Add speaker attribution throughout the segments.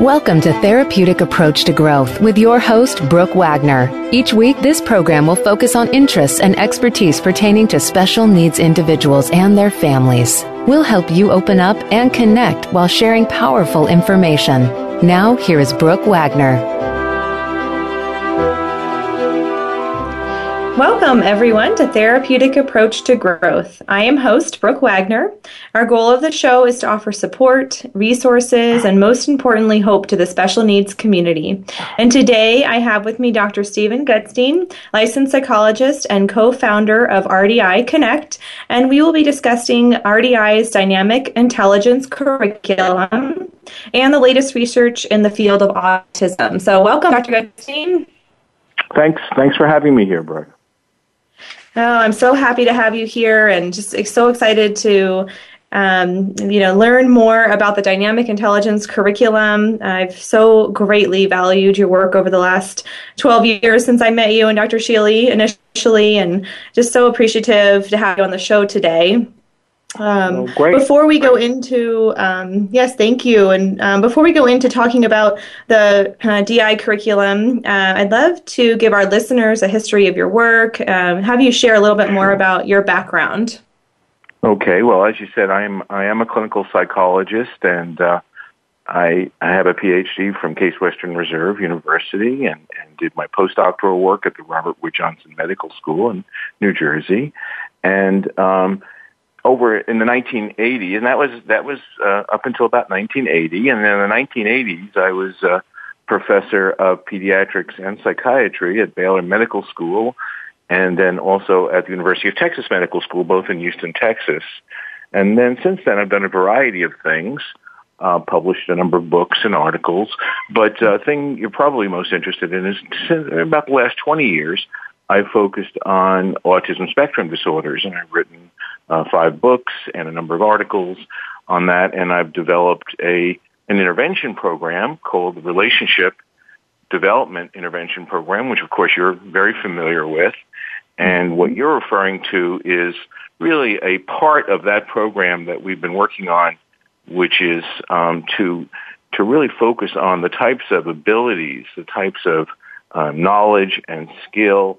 Speaker 1: Welcome to Therapeutic Approach to Growth with your host, Brooke Wagner. Each week, this program will focus on interests and expertise pertaining to special needs individuals and their families. We'll help you open up and connect while sharing powerful information. Now, here is Brooke Wagner.
Speaker 2: Welcome, everyone, to Therapeutic Approach to Growth. I am host Brooke Wagner. Our goal of the show is to offer support, resources, and most importantly, hope to the special needs community. And today I have with me Dr. Steven Gutstein, licensed psychologist and co founder of RDI Connect, and we will be discussing RDI's dynamic intelligence curriculum and the latest research in the field of autism. So, welcome, Dr. Gutstein.
Speaker 3: Thanks. Thanks for having me here, Brooke.
Speaker 2: Oh, I'm so happy to have you here and just so excited to um, you know, learn more about the dynamic intelligence curriculum. I've so greatly valued your work over the last 12 years since I met you and Dr. Sheely initially, and just so appreciative to have you on the show today. Um, oh, before we go into, um, yes, thank you. And um, before we go into talking about the uh, DI curriculum, uh, I'd love to give our listeners a history of your work. Um, have you share a little bit more about your background?
Speaker 3: Okay. Well, as you said, I am I am a clinical psychologist, and uh, I I have a PhD from Case Western Reserve University, and, and did my postdoctoral work at the Robert Wood Johnson Medical School in New Jersey, and um, over in the 1980s, and that was that was uh, up until about 1980. And then in the 1980s, I was a professor of pediatrics and psychiatry at Baylor Medical School, and then also at the University of Texas Medical School, both in Houston, Texas. And then since then, I've done a variety of things. Uh, published a number of books and articles, but uh, thing you're probably most interested in is about the last 20 years, I've focused on autism spectrum disorders, and I've written uh, five books and a number of articles on that, and I've developed a an intervention program called the Relationship Development Intervention Program, which of course you're very familiar with. And what you're referring to is really a part of that program that we've been working on, which is um, to to really focus on the types of abilities, the types of uh, knowledge and skill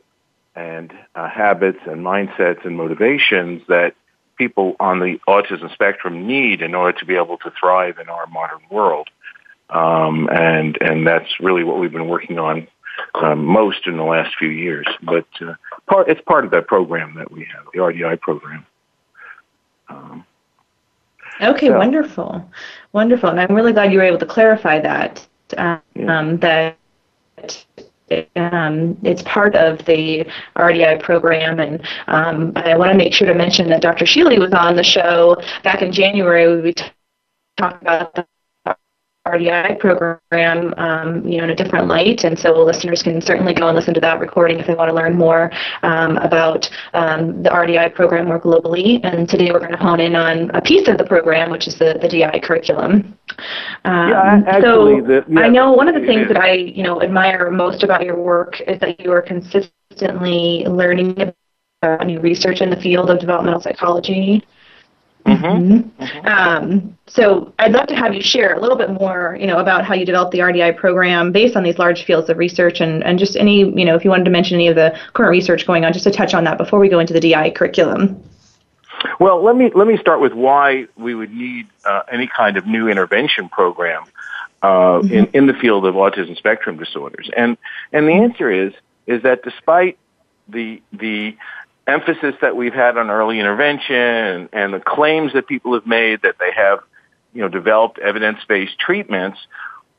Speaker 3: and uh, habits and mindsets and motivations that people on the autism spectrum need in order to be able to thrive in our modern world. Um, and and that's really what we've been working on um, most in the last few years. But uh, part it's part of that program that we have, the RDI program.
Speaker 2: Um, okay, so, wonderful, wonderful, and I'm really glad you were able to clarify that. Um, yeah. that um, it's part of the RDI program, and um, I want to make sure to mention that Dr. Sheely was on the show back in January. We talked about RDI program, um, you know, in a different light. And so listeners can certainly go and listen to that recording if they want to learn more um, about um, the RDI program more globally. And today we're going to hone in on a piece of the program, which is the, the DI curriculum.
Speaker 3: Um, yeah, actually,
Speaker 2: so the, yeah, I know one of the things that I, you know, admire most about your work is that you are consistently learning about new research in the field of developmental psychology Mm-hmm. Mm-hmm. Um, so I'd love to have you share a little bit more, you know, about how you developed the RDI program based on these large fields of research, and, and just any, you know, if you wanted to mention any of the current research going on, just to touch on that before we go into the DI curriculum.
Speaker 3: Well, let me let me start with why we would need uh, any kind of new intervention program uh, mm-hmm. in in the field of autism spectrum disorders, and and the answer is is that despite the the emphasis that we've had on early intervention and the claims that people have made that they have, you know, developed evidence-based treatments,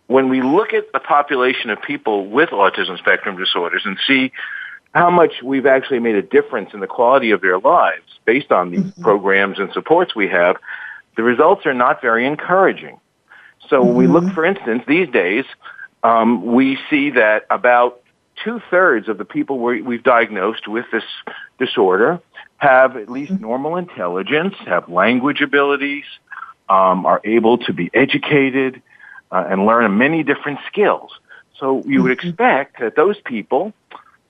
Speaker 3: when we look at the population of people with autism spectrum disorders and see how much we've actually made a difference in the quality of their lives based on these mm-hmm. programs and supports we have, the results are not very encouraging. So mm-hmm. when we look, for instance, these days, um, we see that about two thirds of the people we've diagnosed with this disorder have at least mm-hmm. normal intelligence, have language abilities, um, are able to be educated, uh, and learn many different skills. So you would mm-hmm. expect that those people,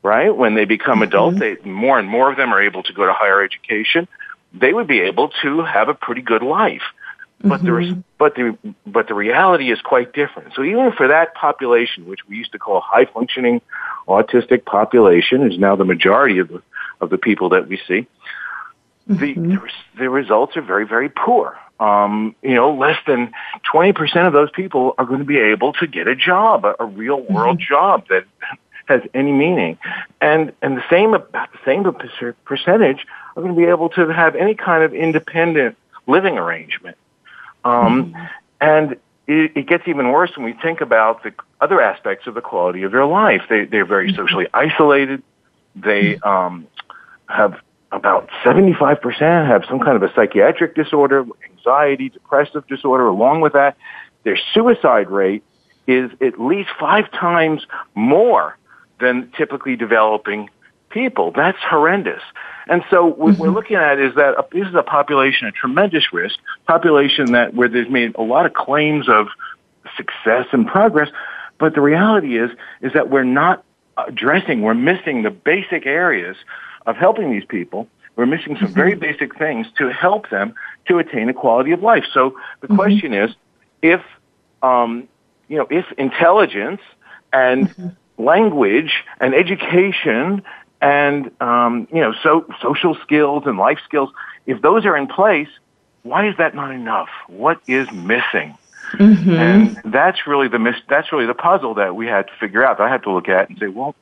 Speaker 3: right, when they become adults, they, more and more of them are able to go to higher education. They would be able to have a pretty good life. But mm-hmm. the but the but the reality is quite different. So even for that population, which we used to call high functioning autistic population, is now the majority of the of the people that we see. Mm-hmm. The, the the results are very very poor. Um, you know, less than twenty percent of those people are going to be able to get a job, a, a real world mm-hmm. job that has any meaning, and and the same about the same percentage are going to be able to have any kind of independent living arrangement. Um, mm-hmm. And it, it, gets even worse when we think about the other aspects of the quality of their life. They, they're very mm-hmm. socially isolated. They mm-hmm. um, have about 75% have some kind of a psychiatric disorder, anxiety, depressive disorder. Along with that, their suicide rate is at least five times more than typically developing people. That's horrendous. And so what mm-hmm. we're looking at is that a, this is a population at tremendous risk, population that where there's made a lot of claims of success and progress, but the reality is is that we're not addressing, we're missing the basic areas of helping these people. We're missing some mm-hmm. very basic things to help them to attain a quality of life. So the mm-hmm. question is, if um, you know, if intelligence and mm-hmm. language and education and um, you know so social skills and life skills if those are in place why is that not enough? What is missing? Mm-hmm. and that's really the mis- that's really the puzzle that we had to figure out i had to look at and say well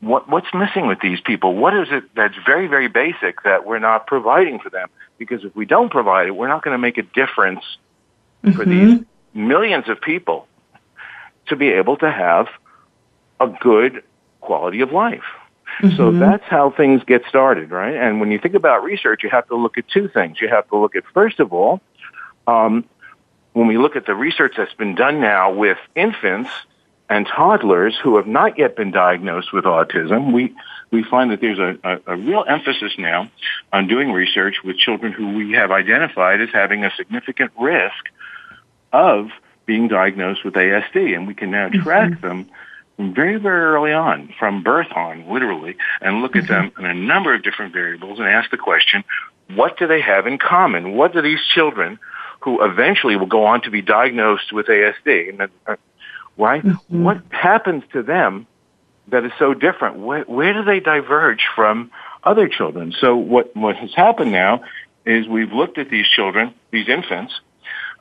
Speaker 3: what what's missing with these people? What is it that's very very basic that we're not providing for them? Because if we don't provide it we're not going to make a difference mm-hmm. for these millions of people to be able to have a good quality of life Mm-hmm. So that's how things get started, right? And when you think about research, you have to look at two things. You have to look at, first of all, um, when we look at the research that's been done now with infants and toddlers who have not yet been diagnosed with autism, we, we find that there's a, a, a real emphasis now on doing research with children who we have identified as having a significant risk of being diagnosed with ASD, and we can now track mm-hmm. them very, very early on, from birth on, literally, and look at them in a number of different variables and ask the question, what do they have in common? What do these children who eventually will go on to be diagnosed with ASD, uh, right? Mm-hmm. What happens to them that is so different? Where, where do they diverge from other children? So what, what has happened now is we've looked at these children, these infants,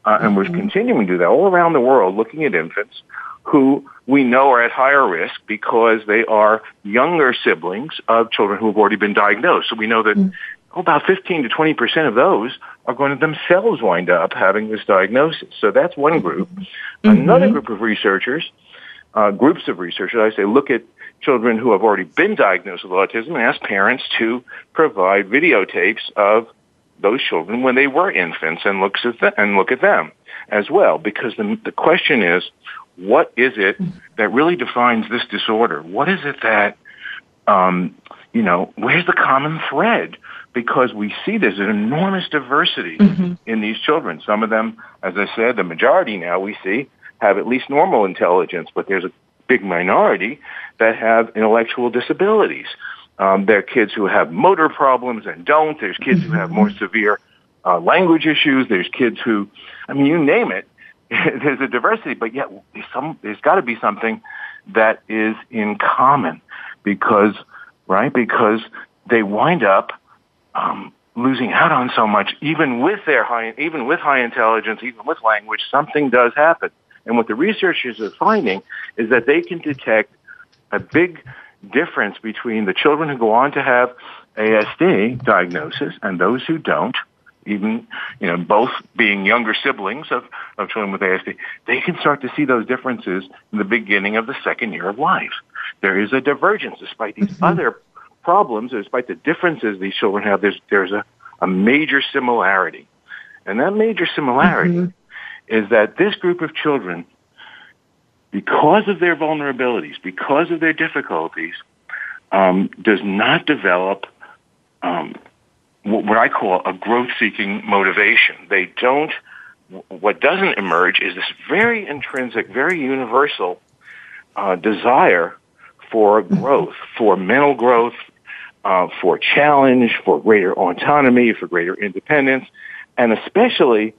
Speaker 3: uh, and mm-hmm. we're continuing to do that all around the world, looking at infants who we know are at higher risk because they are younger siblings of children who have already been diagnosed. So we know that mm. about 15 to 20 percent of those are going to themselves wind up having this diagnosis. So that's one group. Mm-hmm. Another group of researchers, uh, groups of researchers, I say, look at children who have already been diagnosed with autism and ask parents to provide videotapes of those children when they were infants and looks at them, and look at them as well. Because the, the question is, what is it that really defines this disorder? What is it that, um, you know, where's the common thread? Because we see there's an enormous diversity mm-hmm. in these children. Some of them, as I said, the majority now we see have at least normal intelligence, but there's a big minority that have intellectual disabilities. Um, there are kids who have motor problems and don't. There's kids mm-hmm. who have more severe uh, language issues. There's kids who, I mean, you name it. there's a diversity, but yet there's some, there's got to be something that is in common because, right? Because they wind up, um, losing out on so much, even with their high, even with high intelligence, even with language, something does happen. And what the researchers are finding is that they can detect a big difference between the children who go on to have ASD diagnosis and those who don't even you know both being younger siblings of, of children with ASD, they can start to see those differences in the beginning of the second year of life. there is a divergence despite these mm-hmm. other problems, despite the differences these children have, there's, there's a, a major similarity. And that major similarity mm-hmm. is that this group of children, because of their vulnerabilities, because of their difficulties, um, does not develop um, what I call a growth-seeking motivation. They don't. What doesn't emerge is this very intrinsic, very universal uh, desire for mm-hmm. growth, for mental growth, uh, for challenge, for greater autonomy, for greater independence, and especially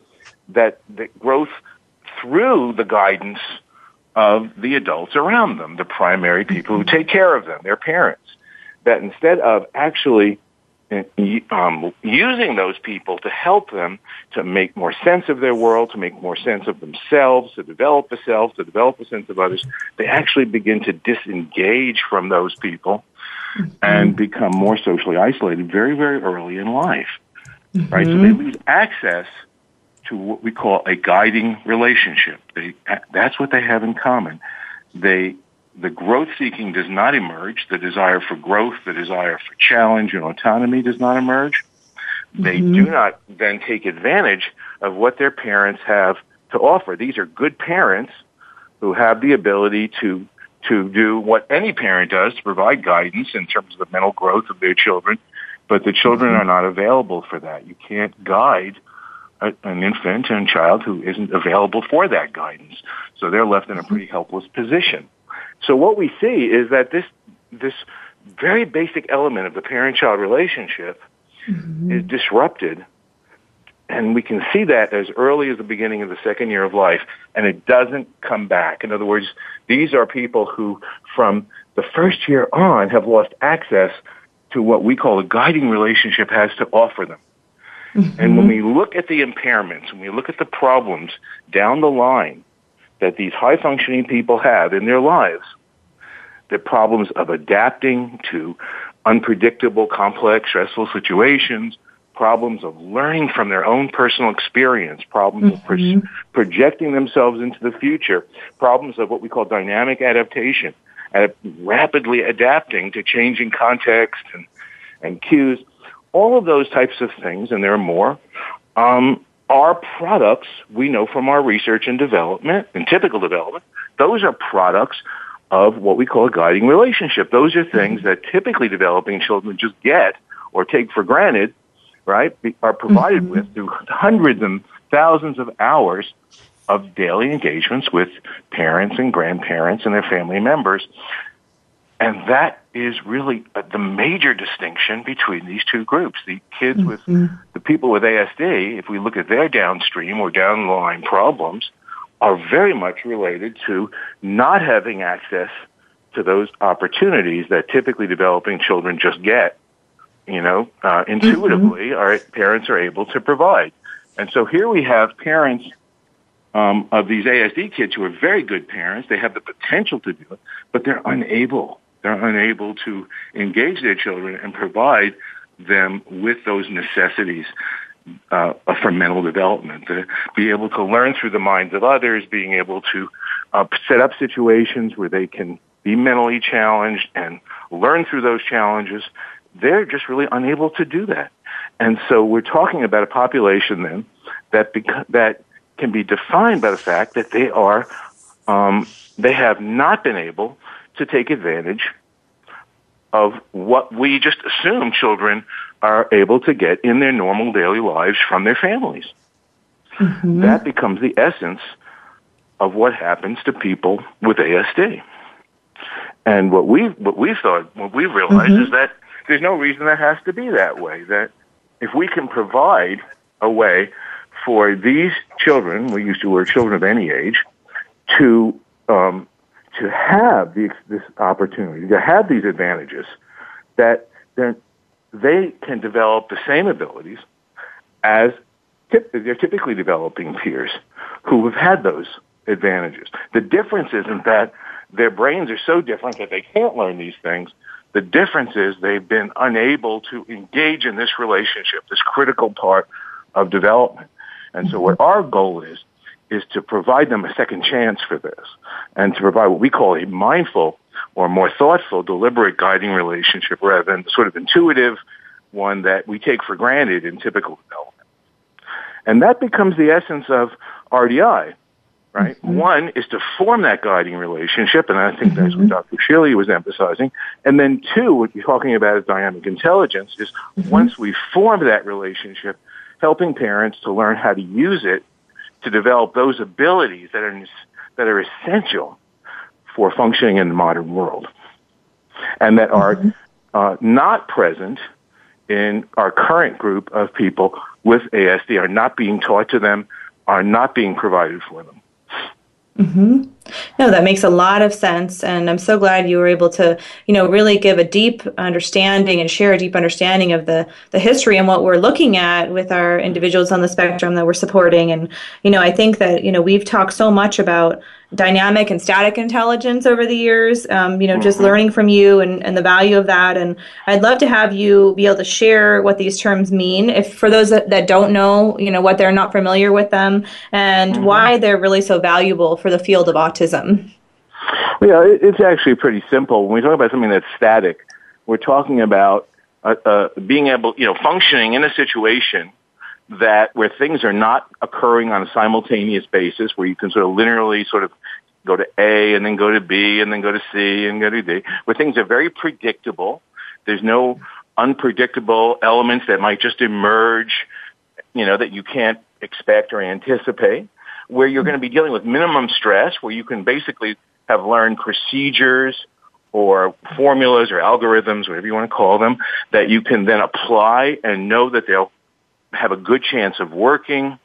Speaker 3: that, that growth through the guidance of the adults around them, the primary people who take care of them, their parents. That instead of actually um, using those people to help them to make more sense of their world, to make more sense of themselves, to develop a self, to develop a sense of others, they actually begin to disengage from those people mm-hmm. and become more socially isolated very, very early in life. Mm-hmm. Right? So they lose access to what we call a guiding relationship. They, that's what they have in common. They the growth seeking does not emerge. The desire for growth, the desire for challenge and autonomy does not emerge. Mm-hmm. They do not then take advantage of what their parents have to offer. These are good parents who have the ability to to do what any parent does to provide guidance in terms of the mental growth of their children, but the children mm-hmm. are not available for that. You can't guide a, an infant and child who isn't available for that guidance. So they're left in a pretty helpless position. So what we see is that this this very basic element of the parent-child relationship mm-hmm. is disrupted, and we can see that as early as the beginning of the second year of life, and it doesn't come back. In other words, these are people who, from the first year on, have lost access to what we call a guiding relationship has to offer them. Mm-hmm. And when we look at the impairments, when we look at the problems down the line, that these high functioning people have in their lives, the problems of adapting to unpredictable, complex, stressful situations, problems of learning from their own personal experience, problems mm-hmm. of pro- projecting themselves into the future, problems of what we call dynamic adaptation, ad- rapidly adapting to changing context and, and cues. All of those types of things, and there are more, um, are products we know from our research and development and typical development. Those are products of what we call a guiding relationship. Those are things mm-hmm. that typically developing children just get or take for granted, right? Are provided mm-hmm. with through hundreds and thousands of hours of daily engagements with parents and grandparents and their family members. And that is really the major distinction between these two groups. The kids mm-hmm. with the people with ASD, if we look at their downstream or downline problems, are very much related to not having access to those opportunities that typically developing children just get, you know, uh, intuitively mm-hmm. our parents are able to provide. And so here we have parents um, of these ASD kids who are very good parents. They have the potential to do it, but they're unable they're unable to engage their children and provide them with those necessities uh, for mental development, to be able to learn through the minds of others, being able to uh, set up situations where they can be mentally challenged and learn through those challenges. They're just really unable to do that. And so we're talking about a population then that beca- that can be defined by the fact that they are um, they have not been able to take advantage of what we just assume children are able to get in their normal daily lives from their families. Mm-hmm. That becomes the essence of what happens to people with ASD. And what we what we thought, what we realized mm-hmm. is that there's no reason that has to be that way. That if we can provide a way for these children, we used to word children of any age, to um, to have the, this opportunity, to have these advantages, that they can develop the same abilities as tip, they're typically developing peers who have had those advantages. The difference isn't that their brains are so different that they can't learn these things. The difference is they've been unable to engage in this relationship, this critical part of development. And so what our goal is, is to provide them a second chance for this and to provide what we call a mindful or more thoughtful, deliberate guiding relationship rather than the sort of intuitive one that we take for granted in typical development. And that becomes the essence of RDI, right? Mm-hmm. One is to form that guiding relationship, and I think that's what mm-hmm. Dr. Sheely was emphasizing. And then two, what you're talking about is dynamic intelligence, is mm-hmm. once we form that relationship, helping parents to learn how to use it to develop those abilities that are, that are essential for functioning in the modern world and that are mm-hmm. uh, not present in our current group of people with ASD, are not being taught to them, are not being provided for them.
Speaker 2: Mm-hmm. No, that makes a lot of sense, and I'm so glad you were able to, you know, really give a deep understanding and share a deep understanding of the the history and what we're looking at with our individuals on the spectrum that we're supporting. And you know, I think that you know we've talked so much about dynamic and static intelligence over the years. Um, you know, mm-hmm. just learning from you and, and the value of that. And I'd love to have you be able to share what these terms mean. If for those that, that don't know, you know, what they're not familiar with them and mm-hmm. why they're really so valuable for the field of autism.
Speaker 3: Yeah, it's actually pretty simple. When we talk about something that's static, we're talking about uh, uh, being able, you know, functioning in a situation that where things are not occurring on a simultaneous basis, where you can sort of linearly sort of go to A and then go to B and then go to C and go to D, where things are very predictable. There's no unpredictable elements that might just emerge, you know, that you can't expect or anticipate, where you're going to be dealing with minimum stress, where you can basically have learned procedures or formulas or algorithms, whatever you want to call them, that you can then apply and know that they'll have a good chance of working.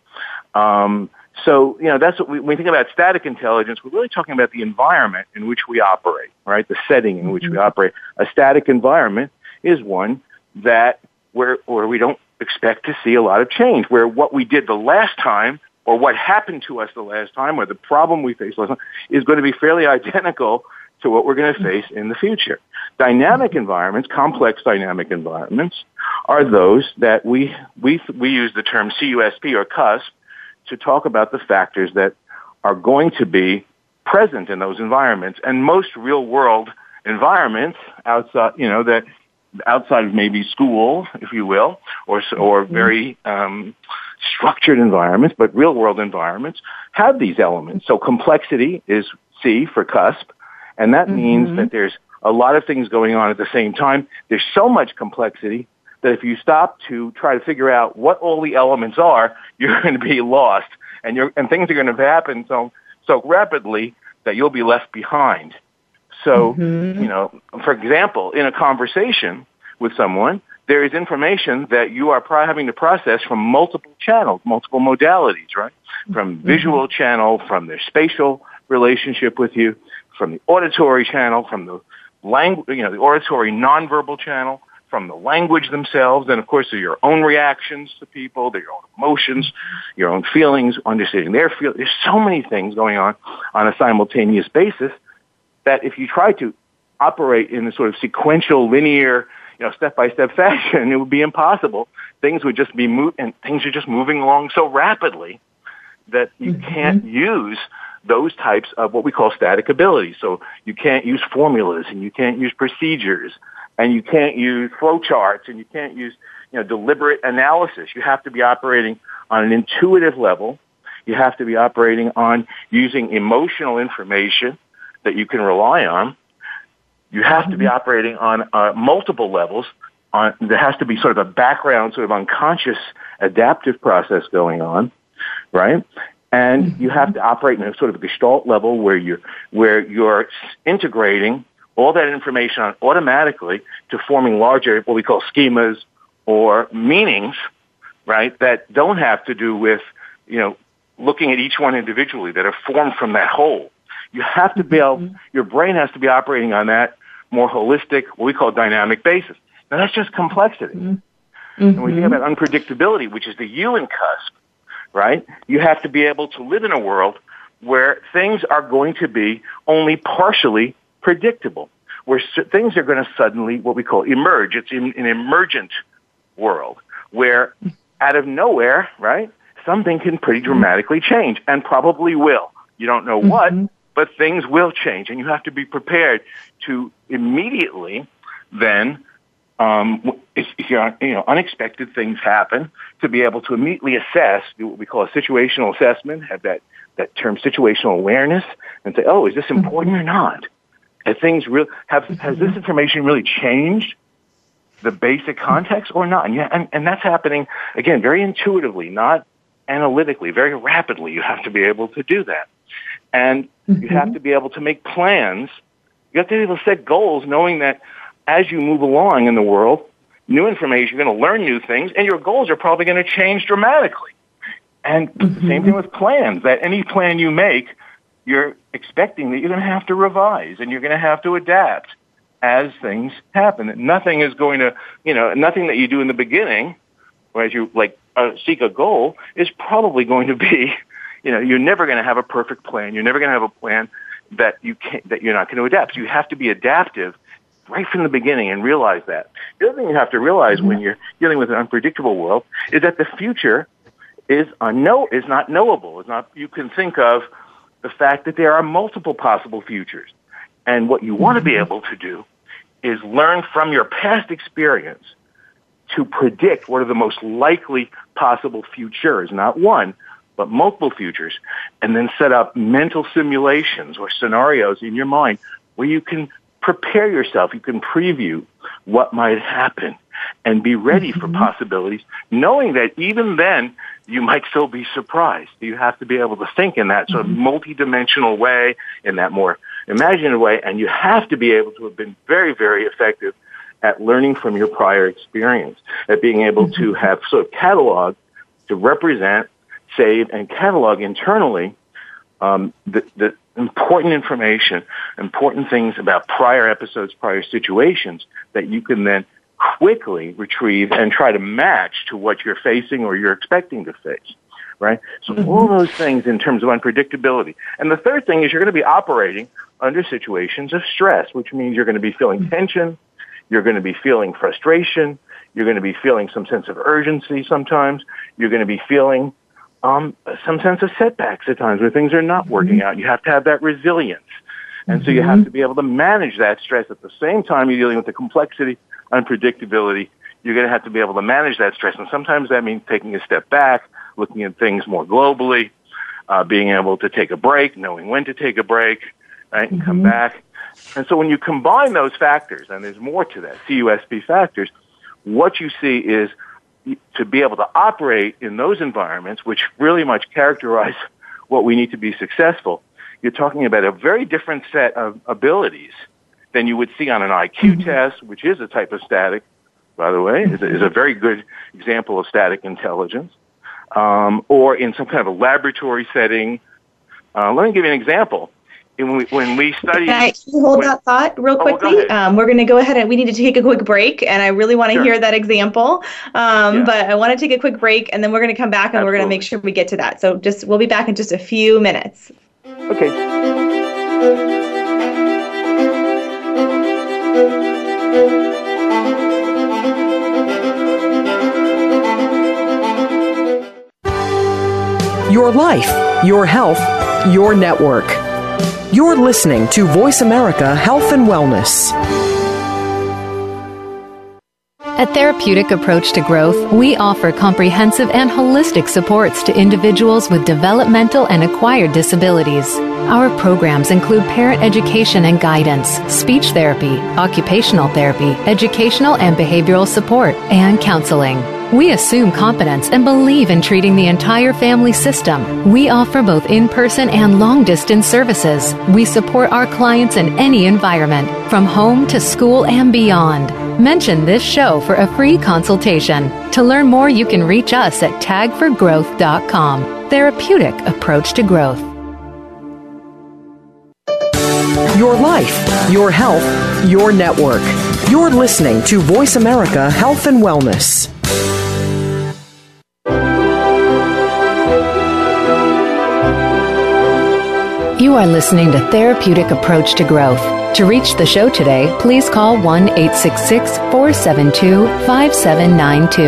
Speaker 3: Um, so, you know, that's what we, when we think about static intelligence, we're really talking about the environment in which we operate, right? The setting in which we mm-hmm. operate. A static environment is one that where, where we don't expect to see a lot of change, where what we did the last time or what happened to us the last time or the problem we faced last time is going to be fairly identical to what we're going to face in the future. Dynamic environments, complex dynamic environments, are those that we, we, we use the term CUSP or CUSP to talk about the factors that are going to be present in those environments. And most real world environments outside, you know, that outside of maybe school, if you will, or, or mm-hmm. very, um, structured environments, but real world environments have these elements. So complexity is C for cusp, and that mm-hmm. means that there's a lot of things going on at the same time. There's so much complexity that if you stop to try to figure out what all the elements are, you're going to be lost, and you're and things are going to happen so so rapidly that you'll be left behind. So, mm-hmm. you know, for example, in a conversation with someone, there is information that you are having to process from multiple channels, multiple modalities, right? From mm-hmm. visual channel, from their spatial relationship with you, from the auditory channel, from the language, you know, the auditory nonverbal channel, from the language themselves, and of course, your own reactions to people, your own emotions, your own feelings, understanding their feelings. There's so many things going on on a simultaneous basis that if you try to operate in a sort of sequential, linear, you know, step-by-step fashion, it would be impossible. Things would just be move, and things are just moving along so rapidly that you mm-hmm. can't use those types of what we call static abilities. So you can't use formulas and you can't use procedures and you can't use flowcharts and you can't use, you know, deliberate analysis. You have to be operating on an intuitive level. You have to be operating on using emotional information that you can rely on. You have to be mm-hmm. operating on uh, multiple levels. On, there has to be sort of a background, sort of unconscious adaptive process going on, right? And you have to operate in a sort of a gestalt level where you're, where you're integrating all that information on automatically to forming larger, what we call schemas or meanings, right, that don't have to do with, you know, looking at each one individually that are formed from that whole. You have to be able, mm-hmm. your brain has to be operating on that more holistic, what we call dynamic basis. Now that's just complexity. Mm-hmm. And when you think about unpredictability, which is the U in cusp, right, you have to be able to live in a world where things are going to be only partially predictable, where things are going to suddenly, what we call emerge. It's in an emergent world where out of nowhere, right, something can pretty dramatically change and probably will. You don't know what, mm-hmm. But things will change, and you have to be prepared to immediately then um, if, if you know, unexpected things happen, to be able to immediately assess, do what we call a situational assessment, have that, that term situational awareness, and say, oh, is this important or not? Have things real, have, has this information really changed the basic context or not? And, yeah, and, and that's happening, again, very intuitively, not analytically, very rapidly. You have to be able to do that. And mm-hmm. you have to be able to make plans. You have to be able to set goals knowing that as you move along in the world, new information, you're going to learn new things, and your goals are probably going to change dramatically. And mm-hmm. same thing with plans, that any plan you make, you're expecting that you're going to have to revise and you're going to have to adapt as things happen. Nothing is going to, you know, nothing that you do in the beginning, or as you like uh, seek a goal, is probably going to be, you know, you're never going to have a perfect plan. You're never going to have a plan that you can that you're not going to adapt. You have to be adaptive right from the beginning and realize that. The other thing you have to realize when mm-hmm. you're dealing with an unpredictable world is that the future is unknow is not knowable. It's not you can think of the fact that there are multiple possible futures. And what you want to be mm-hmm. able to do is learn from your past experience to predict what are the most likely possible futures, not one, but multiple futures, and then set up mental simulations or scenarios in your mind where you can prepare yourself. You can preview what might happen and be ready mm-hmm. for possibilities, knowing that even then you might still be surprised. You have to be able to think in that sort mm-hmm. of multidimensional way, in that more imaginative way, and you have to be able to have been very, very effective at learning from your prior experience, at being able mm-hmm. to have sort of catalog to represent, save, and catalog internally um, the, the important information, important things about prior episodes, prior situations that you can then quickly retrieve and try to match to what you're facing or you're expecting to face. Right? So mm-hmm. all those things in terms of unpredictability. And the third thing is you're going to be operating under situations of stress, which means you're going to be feeling mm-hmm. tension, you're going to be feeling frustration, you're going to be feeling some sense of urgency sometimes, you're going to be feeling um, some sense of setbacks at times where things are not working mm-hmm. out. You have to have that resilience. And so you have mm-hmm. to be able to manage that stress at the same time you're dealing with the complexity, unpredictability. You're going to have to be able to manage that stress. And sometimes that means taking a step back, looking at things more globally, uh, being able to take a break, knowing when to take a break, right, and mm-hmm. come back. And so when you combine those factors, and there's more to that, CUSP factors, what you see is to be able to operate in those environments, which really much characterize what we need to be successful, you're talking about a very different set of abilities than you would see on an IQ mm-hmm. test, which is a type of static, by the way, is a, is a very good example of static intelligence, um, or in some kind of a laboratory setting. Uh, let me give you an example when we, when we study.
Speaker 2: Can I hold when, that thought real oh, quickly? Oh, um, we're going to go ahead and we need to take a quick break, and I really want to sure. hear that example. Um, yeah. But I want to take a quick break, and then we're going to come back and Absolutely. we're going to make sure we get to that. So just we'll be back in just a few minutes.
Speaker 3: Okay.
Speaker 4: Your life, your health, your network. You're listening to Voice America Health and Wellness.
Speaker 1: At Therapeutic Approach to Growth, we offer comprehensive and holistic supports to individuals with developmental and acquired disabilities. Our programs include parent education and guidance, speech therapy, occupational therapy, educational and behavioral support, and counseling. We assume competence and believe in treating the entire family system. We offer both in person and long distance services. We support our clients in any environment, from home to school and beyond. Mention this show for a free consultation. To learn more, you can reach us at tagforgrowth.com. Therapeutic approach to growth.
Speaker 4: Your life, your health, your network. You're listening to Voice America Health and Wellness.
Speaker 1: You are listening to Therapeutic Approach to Growth. To reach the show today, please call 1 866 472 5792.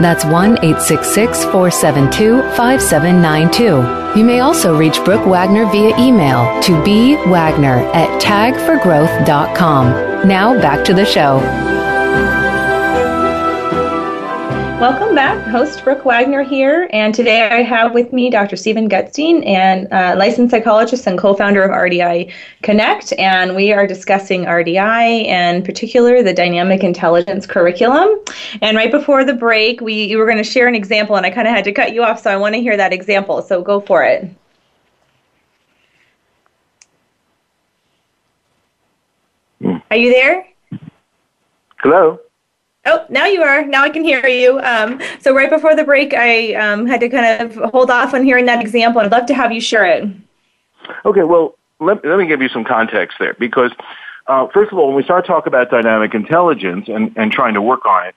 Speaker 1: That's 1 866 472 5792. You may also reach Brooke Wagner via email to bwagner at tagforgrowth.com. Now back to the show.
Speaker 2: Welcome back. Host Brooke Wagner here, and today I have with me Dr. Steven Gutstein, and uh, licensed psychologist and co-founder of RDI Connect, and we are discussing RDI and in particular the dynamic intelligence curriculum. And right before the break, we you were going to share an example, and I kind of had to cut you off, so I want to hear that example. So go for it. Are you there?
Speaker 3: Hello.
Speaker 2: Oh, now you are. Now I can hear you. Um, so right before the break, I um, had to kind of hold off on hearing that example. I'd love to have you share it.
Speaker 3: Okay, well, let, let me give you some context there because, uh, first of all, when we start talking about dynamic intelligence and, and trying to work on it,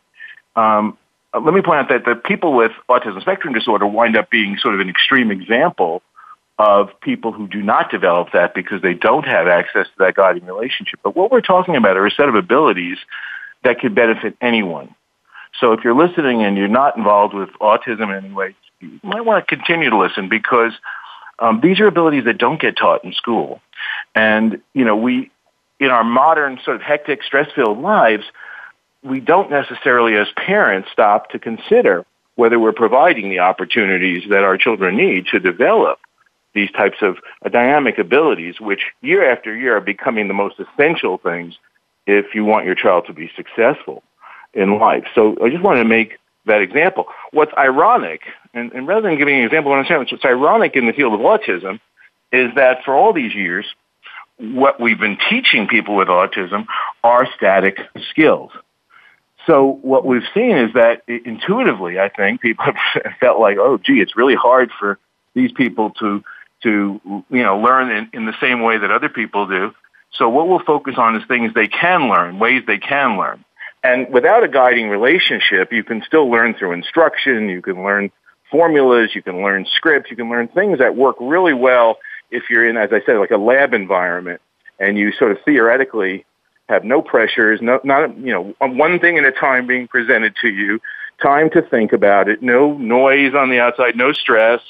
Speaker 3: um, let me point out that the people with autism spectrum disorder wind up being sort of an extreme example of people who do not develop that because they don't have access to that guiding relationship. But what we're talking about are a set of abilities that could benefit anyone. So if you're listening and you're not involved with autism in any way, you might want to continue to listen because um, these are abilities that don't get taught in school. And, you know, we, in our modern sort of hectic, stress-filled lives, we don't necessarily as parents stop to consider whether we're providing the opportunities that our children need to develop these types of dynamic abilities, which year after year are becoming the most essential things if you want your child to be successful in life. So I just wanted to make that example. What's ironic, and, and rather than giving an example, what I'm saying, what's ironic in the field of autism is that for all these years, what we've been teaching people with autism are static skills. So what we've seen is that intuitively, I think people have felt like, oh, gee, it's really hard for these people to to you know learn in, in the same way that other people do. So what we'll focus on is things they can learn, ways they can learn. And without a guiding relationship, you can still learn through instruction, you can learn formulas, you can learn scripts, you can learn things that work really well if you're in, as I said, like a lab environment and you sort of theoretically have no pressures, no, not, you know, one thing at a time being presented to you, time to think about it, no noise on the outside, no stress,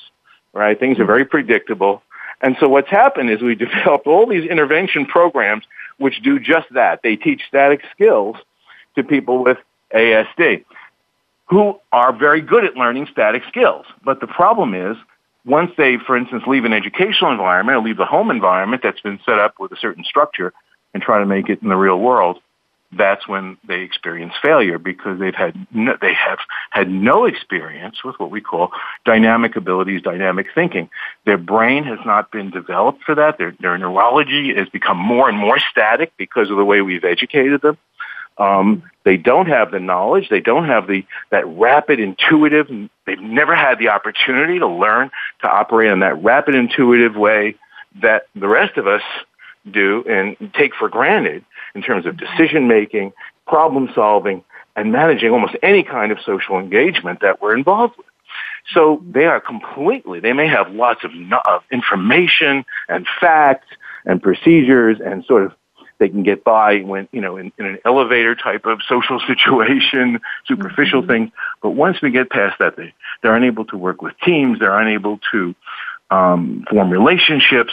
Speaker 3: right? Things are very predictable. And so what's happened is we developed all these intervention programs which do just that. They teach static skills to people with ASD who are very good at learning static skills. But the problem is once they, for instance, leave an educational environment or leave the home environment that's been set up with a certain structure and try to make it in the real world, that's when they experience failure because they've had no, they have had no experience with what we call dynamic abilities, dynamic thinking. Their brain has not been developed for that. Their, their neurology has become more and more static because of the way we've educated them. Um, they don't have the knowledge. They don't have the that rapid, intuitive. They've never had the opportunity to learn to operate in that rapid, intuitive way that the rest of us do and take for granted in terms of decision making, problem solving, and managing almost any kind of social engagement that we're involved with. So they are completely, they may have lots of, of information and facts and procedures and sort of they can get by when, you know, in, in an elevator type of social situation, superficial mm-hmm. things. But once we get past that, they, they're unable to work with teams. They're unable to um, form relationships.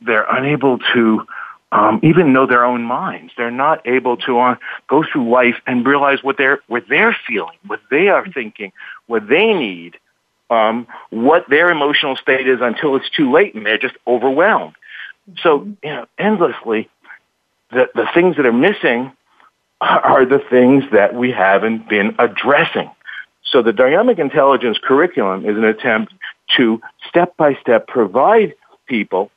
Speaker 3: They're unable to um, even know their own minds. They're not able to uh, go through life and realize what they're what they're feeling, what they are thinking, what they need, um, what their emotional state is until it's too late and they're just overwhelmed. So you know, endlessly, the the things that are missing are the things that we haven't been addressing. So the dynamic intelligence curriculum is an attempt to step by step provide people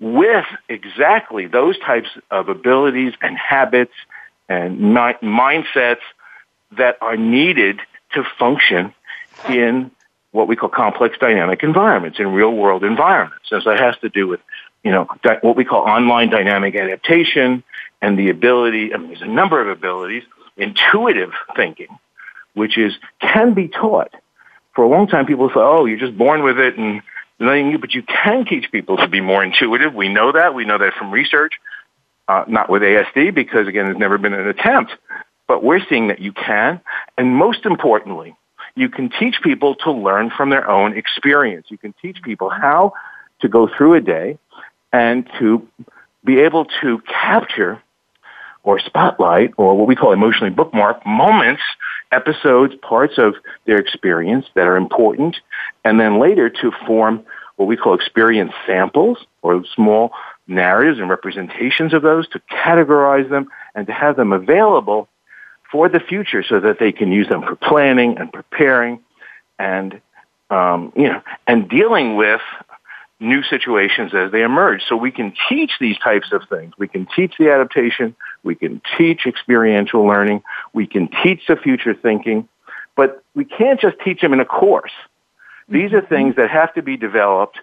Speaker 3: with exactly those types of abilities and habits and mi- mindsets that are needed to function in what we call complex dynamic environments, in real world environments. And so it has to do with, you know, what we call online dynamic adaptation and the ability, I mean, there's a number of abilities, intuitive thinking, which is, can be taught. For a long time, people say, oh, you're just born with it and but you can teach people to be more intuitive. We know that. We know that from research. Uh, not with ASD because again, there's never been an attempt, but we're seeing that you can. And most importantly, you can teach people to learn from their own experience. You can teach people how to go through a day and to be able to capture or spotlight or what we call emotionally bookmark moments, episodes, parts of their experience that are important, and then later to form what we call experience samples or small narratives and representations of those to categorize them and to have them available for the future so that they can use them for planning and preparing and um, you know and dealing with new situations as they emerge. So we can teach these types of things. We can teach the adaptation. We can teach experiential learning. We can teach the future thinking. But we can't just teach them in a course. These are mm-hmm. things that have to be developed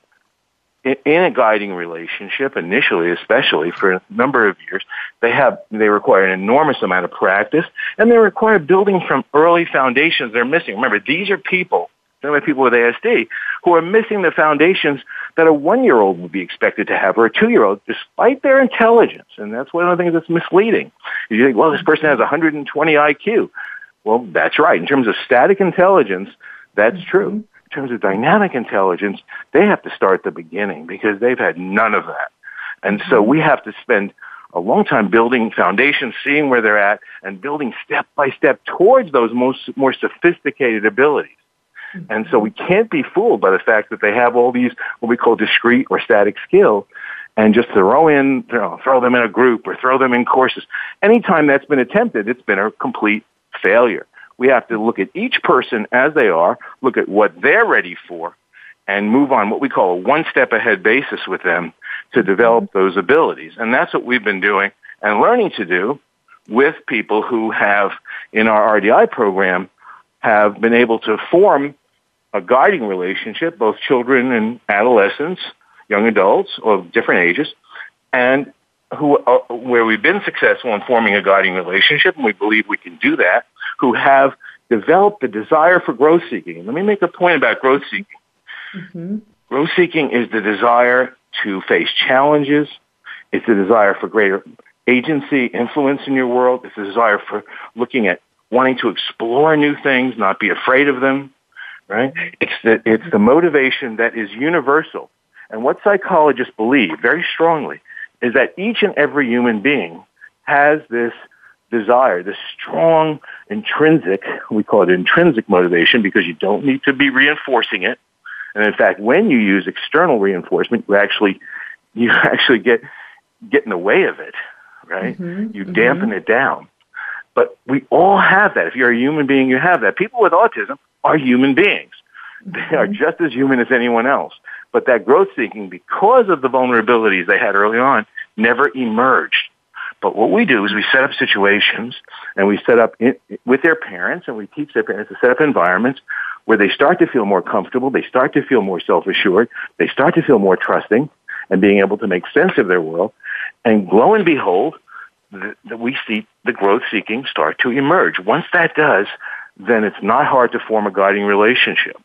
Speaker 3: in, in a guiding relationship initially, especially for a number of years. They have, they require an enormous amount of practice and they require building from early foundations they're missing. Remember, these are people are people with ASD who are missing the foundations that a one-year-old would be expected to have or a two-year-old despite their intelligence. And that's one of the things that's misleading. You think, well, this person has 120 IQ. Well, that's right. In terms of static intelligence, that's mm-hmm. true In terms of dynamic intelligence, they have to start at the beginning because they've had none of that. And so mm-hmm. we have to spend a long time building foundations, seeing where they're at, and building step by step towards those most more sophisticated abilities. And so we can't be fooled by the fact that they have all these what we call discrete or static skills and just throw in, know, throw them in a group or throw them in courses. Anytime that's been attempted, it's been a complete failure. We have to look at each person as they are, look at what they're ready for, and move on what we call a one step ahead basis with them to develop mm-hmm. those abilities. And that's what we've been doing and learning to do with people who have, in our RDI program, have been able to form a guiding relationship, both children and adolescents, young adults of different ages, and who, uh, where we've been successful in forming a guiding relationship, and we believe we can do that, who have developed the desire for growth seeking. Let me make a point about growth seeking. Mm-hmm. Growth seeking is the desire to face challenges. It's the desire for greater agency, influence in your world. It's the desire for looking at wanting to explore new things, not be afraid of them, right? It's the, it's the motivation that is universal. And what psychologists believe very strongly is that each and every human being has this desire, this strong intrinsic, we call it intrinsic motivation because you don't need to be reinforcing it. And in fact, when you use external reinforcement, you actually, you actually get, get in the way of it, right? Mm-hmm, you dampen mm-hmm. it down. But we all have that. If you're a human being, you have that. People with autism are human beings. They are mm-hmm. just as human as anyone else. But that growth seeking, because of the vulnerabilities they had early on, never emerged. But what we do is we set up situations and we set up in, with their parents and we teach their parents to set up environments where they start to feel more comfortable, they start to feel more self-assured, they start to feel more trusting and being able to make sense of their world. And lo and behold, that we see the growth seeking start to emerge. Once that does, then it's not hard to form a guiding relationship.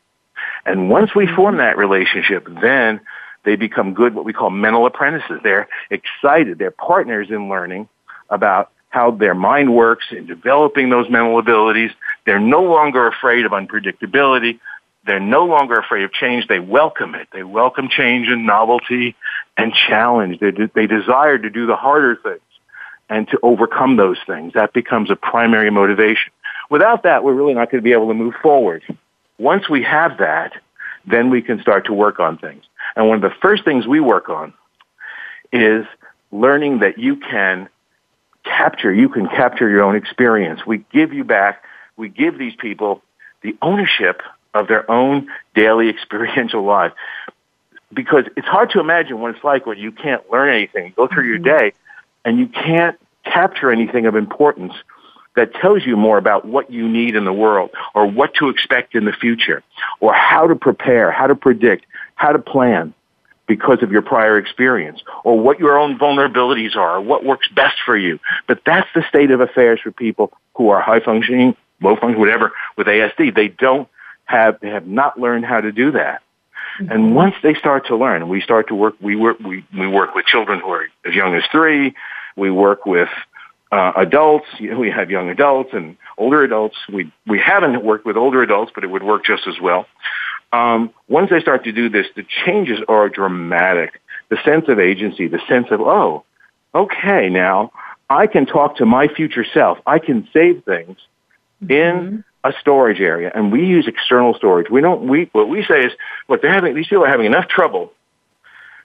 Speaker 3: And once we form mm-hmm. that relationship, then they become good, what we call mental apprentices. They're excited. They're partners in learning about how their mind works in developing those mental abilities. They're no longer afraid of unpredictability. They're no longer afraid of change. They welcome it. They welcome change and novelty and challenge. They, they desire to do the harder things and to overcome those things. That becomes a primary motivation. Without that, we're really not going to be able to move forward. Once we have that, then we can start to work on things. And one of the first things we work on is learning that you can capture, you can capture your own experience. We give you back, we give these people the ownership of their own daily experiential life. Because it's hard to imagine what it's like when you can't learn anything, go through your mm-hmm. day, and you can't capture anything of importance that tells you more about what you need in the world or what to expect in the future or how to prepare, how to predict, how to plan because of your prior experience or what your own vulnerabilities are or what works best for you. But that's the state of affairs for people who are high functioning, low functioning, whatever, with ASD. They don't have, they have not learned how to do that. Mm-hmm. And once they start to learn, we start to work, we work, we, we work with children who are as young as three, We work with uh, adults. We have young adults and older adults. We we haven't worked with older adults, but it would work just as well. Um, once they start to do this, the changes are dramatic. The sense of agency, the sense of oh, okay, now I can talk to my future self. I can save things mm-hmm. in a storage area, and we use external storage. We don't. We what we say is, look, they're having these people are having enough trouble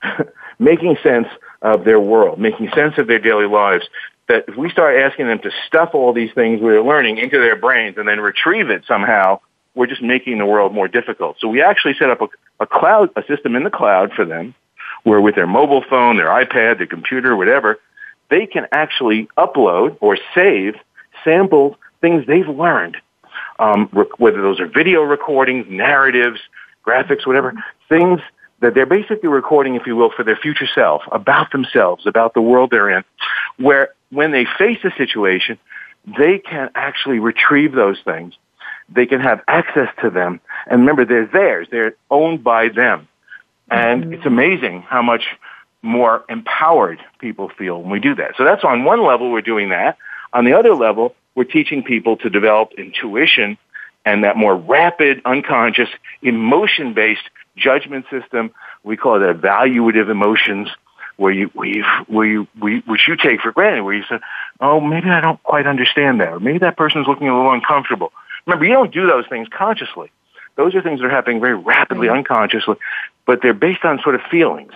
Speaker 3: making sense of their world, making sense of their daily lives. That if we start asking them to stuff all these things we're learning into their brains and then retrieve it somehow, we're just making the world more difficult. So we actually set up a, a cloud, a system in the cloud for them, where with their mobile phone, their iPad, their computer, whatever, they can actually upload or save sampled things they've learned um, rec- whether those are video recordings, narratives, graphics, whatever, things that they're basically recording, if you will, for their future self, about themselves, about the world they're in, where when they face a situation, they can actually retrieve those things. They can have access to them. And remember, they're theirs. They're owned by them. And mm-hmm. it's amazing how much more empowered people feel when we do that. So that's on one level, we're doing that. On the other level, we're teaching people to develop intuition and that more rapid, unconscious, emotion-based judgment system. We call it evaluative emotions, where you, where you, where you, we which you take for granted, where you say, "Oh, maybe I don't quite understand that," or maybe that person's looking a little uncomfortable. Remember, you don't do those things consciously. Those are things that are happening very rapidly, mm-hmm. unconsciously, but they're based on sort of feelings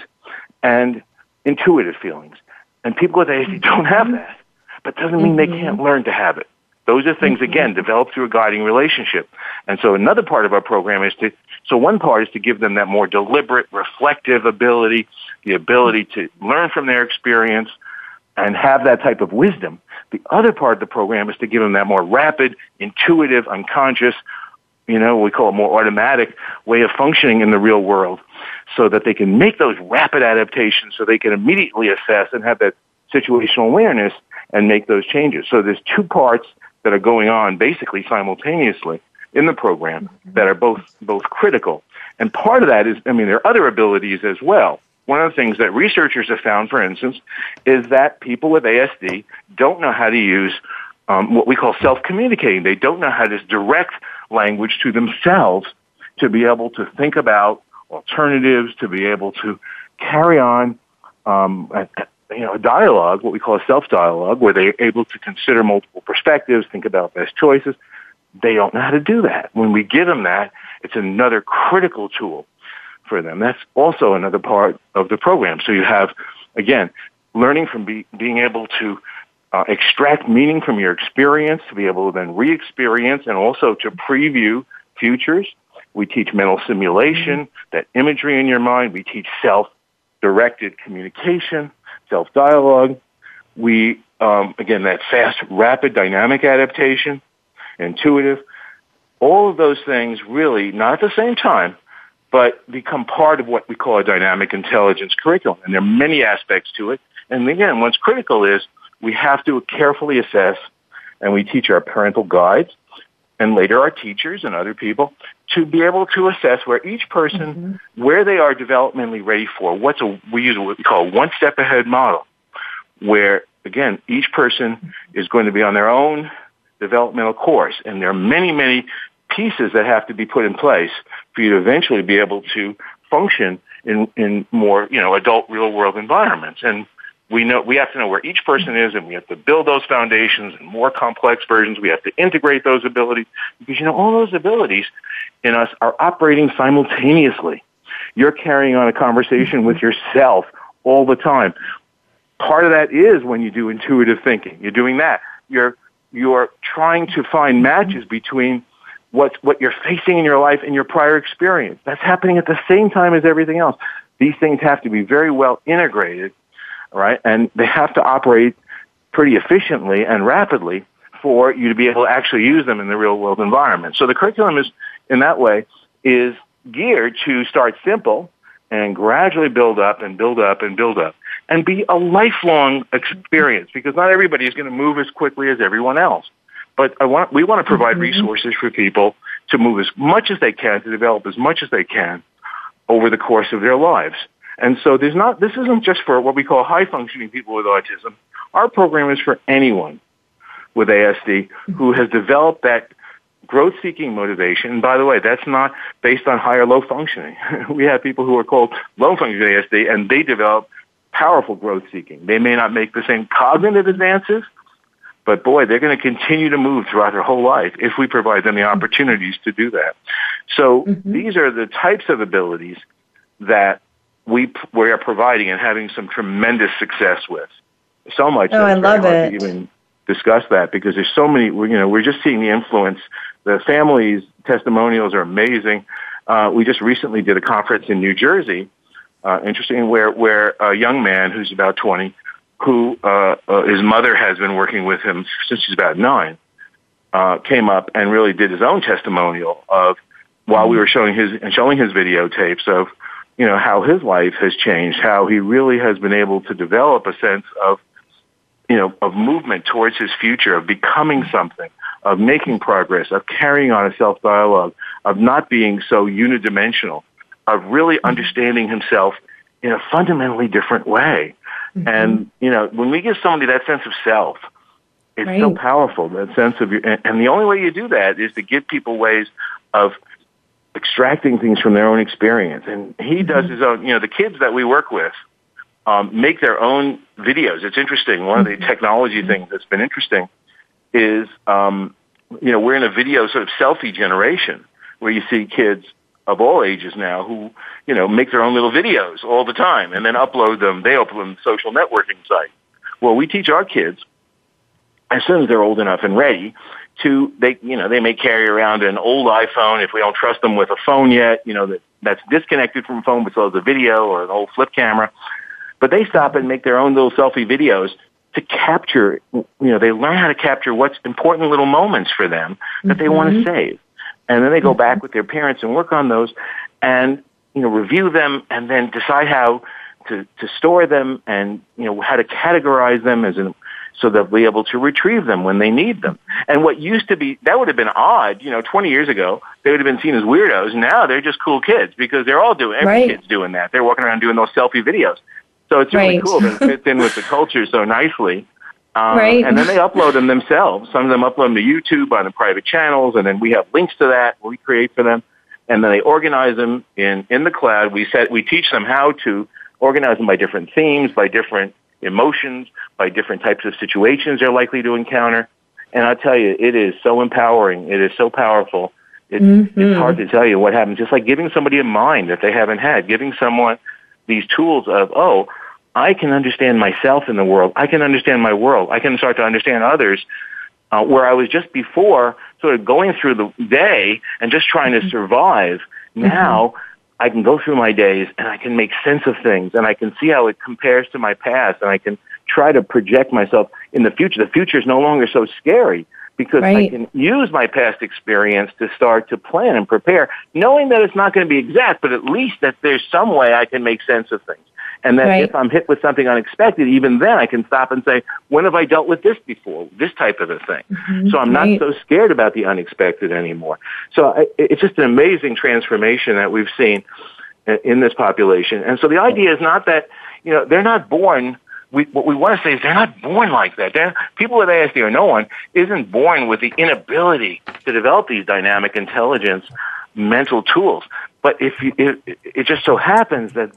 Speaker 3: and intuitive feelings. And people with ASD don't have mm-hmm. that but doesn't mean mm-hmm. they can't learn to have it. Those are things, mm-hmm. again, developed through a guiding relationship. And so another part of our program is to, so one part is to give them that more deliberate, reflective ability, the ability to learn from their experience and have that type of wisdom. The other part of the program is to give them that more rapid, intuitive, unconscious, you know, we call it more automatic way of functioning in the real world so that they can make those rapid adaptations so they can immediately assess and have that situational awareness and make those changes. So there's two parts that are going on basically simultaneously in the program that are both both critical. And part of that is, I mean, there are other abilities as well. One of the things that researchers have found, for instance, is that people with ASD don't know how to use um, what we call self-communicating. They don't know how to direct language to themselves to be able to think about alternatives, to be able to carry on um, you know, a dialogue, what we call a self-dialogue, where they're able to consider multiple perspectives, think about best choices. They don't know how to do that. When we give them that, it's another critical tool for them. That's also another part of the program. So you have, again, learning from be, being able to uh, extract meaning from your experience, to be able to then re-experience, and also to preview futures. We teach mental simulation, that imagery in your mind. We teach self-directed communication self-dialogue. We, um, again, that fast, rapid, dynamic adaptation, intuitive. All of those things really, not at the same time, but become part of what we call a dynamic intelligence curriculum. And there are many aspects to it. And again, what's critical is we have to carefully assess and we teach our parental guides and later our teachers and other people to be able to assess where each person, mm-hmm. where they are developmentally ready for. What's a, we use what we call a one step ahead model, where again, each person is going to be on their own developmental course. And there are many, many pieces that have to be put in place for you to eventually be able to function in, in more, you know, adult real world environments. And we know we have to know where each person is and we have to build those foundations and more complex versions. We have to integrate those abilities because you know all those abilities in us are operating simultaneously. You're carrying on a conversation with yourself all the time. Part of that is when you do intuitive thinking. You're doing that. You're you're trying to find matches between what what you're facing in your life and your prior experience that's happening at the same time as everything else these things have to be very well integrated right? And they have to operate pretty efficiently and rapidly for you to be able to actually use them in the real world environment. So the curriculum is, in that way, is geared to start simple and gradually build up and build up and build up and be a lifelong experience because not everybody is going to move as quickly as everyone else. But I want, we want to provide mm-hmm. resources for people to move as much as they can, to develop as much as they can over the course of their lives. And so there's not, this isn't just for what we call high functioning people with autism. Our program is for anyone with ASD who has developed that growth seeking motivation. And by the way, that's not based on high or low functioning. we have people who are called low functioning ASD and they develop powerful growth seeking. They may not make the same cognitive advances, but boy, they're going to continue to move throughout their whole life if we provide them the opportunities to do that. So mm-hmm. these are the types of abilities that we we are providing and having some tremendous success with. So much.
Speaker 2: Oh, I love it.
Speaker 3: even discuss that because there's so many. You know, we're just seeing the influence. The families' testimonials are amazing. Uh, we just recently did a conference in New Jersey. Uh, interesting, where where a young man who's about 20 who uh, uh, his mother has been working with him since he's about nine, uh, came up and really did his own testimonial of while we were showing his and showing his videotapes of you know how his life has changed, how he really has been able to develop a sense of you know of movement towards his future, of becoming something, of making progress, of carrying on a self dialogue, of not being so unidimensional, of really understanding himself in a fundamentally different way. Mm-hmm. And, you know, when we give somebody that sense of self, it's right. so powerful, that sense of your, and, and the only way you do that is to give people ways of extracting things from their own experience. And he mm-hmm. does his own, you know, the kids that we work with, um, make their own videos. It's interesting. One of the mm-hmm. technology mm-hmm. things that's been interesting is, um, you know, we're in a video sort of selfie generation where you see kids of all ages now who, you know, make their own little videos all the time and then upload them. They upload them to social networking sites. Well, we teach our kids as soon as they're old enough and ready to they you know they may carry around an old iPhone if we don't trust them with a phone yet you know that that's disconnected from a phone but still has a video or an old flip camera but they stop and make their own little selfie videos to capture you know they learn how to capture what's important little moments for them that mm-hmm. they want to save and then they go mm-hmm. back with their parents and work on those and you know review them and then decide how to to store them and you know how to categorize them as an so they'll be able to retrieve them when they need them. And what used to be that would have been odd, you know, 20 years ago, they would have been seen as weirdos. Now they're just cool kids because they're all doing every right. kid's doing that. They're walking around doing those selfie videos. So it's really right. cool that it fits in with the culture so nicely. Um, right. And then they upload them themselves. Some of them upload them to YouTube on the private channels, and then we have links to that we create for them. And then they organize them in, in the cloud. We set, we teach them how to organize them by different themes, by different emotions, by different types of situations they're likely to encounter. And I'll tell you, it is so empowering. It is so powerful. It, mm-hmm. It's hard to tell you what happens. Just like giving somebody a mind that they haven't had, giving someone these tools of, oh, I can understand myself in the world. I can understand my world. I can start to understand others. Uh, where I was just before sort of going through the day and just trying to mm-hmm. survive. Mm-hmm. Now I can go through my days and I can make sense of things and I can see how it compares to my past and I can try to project myself in the future. The future is no longer so scary because right. I can use my past experience to start to plan and prepare, knowing that it's not going to be exact, but at least that there's some way I can make sense of things. And that right. if I'm hit with something unexpected, even then I can stop and say, when have I dealt with this before? This type of a thing. Mm-hmm. So I'm not right. so scared about the unexpected anymore. So it's just an amazing transformation that we've seen in this population. And so the idea is not that, you know, they're not born we, what we want to say is they're not born like that. They're, people with ASD or no one isn't born with the inability to develop these dynamic intelligence mental tools. But if you, it, it just so happens that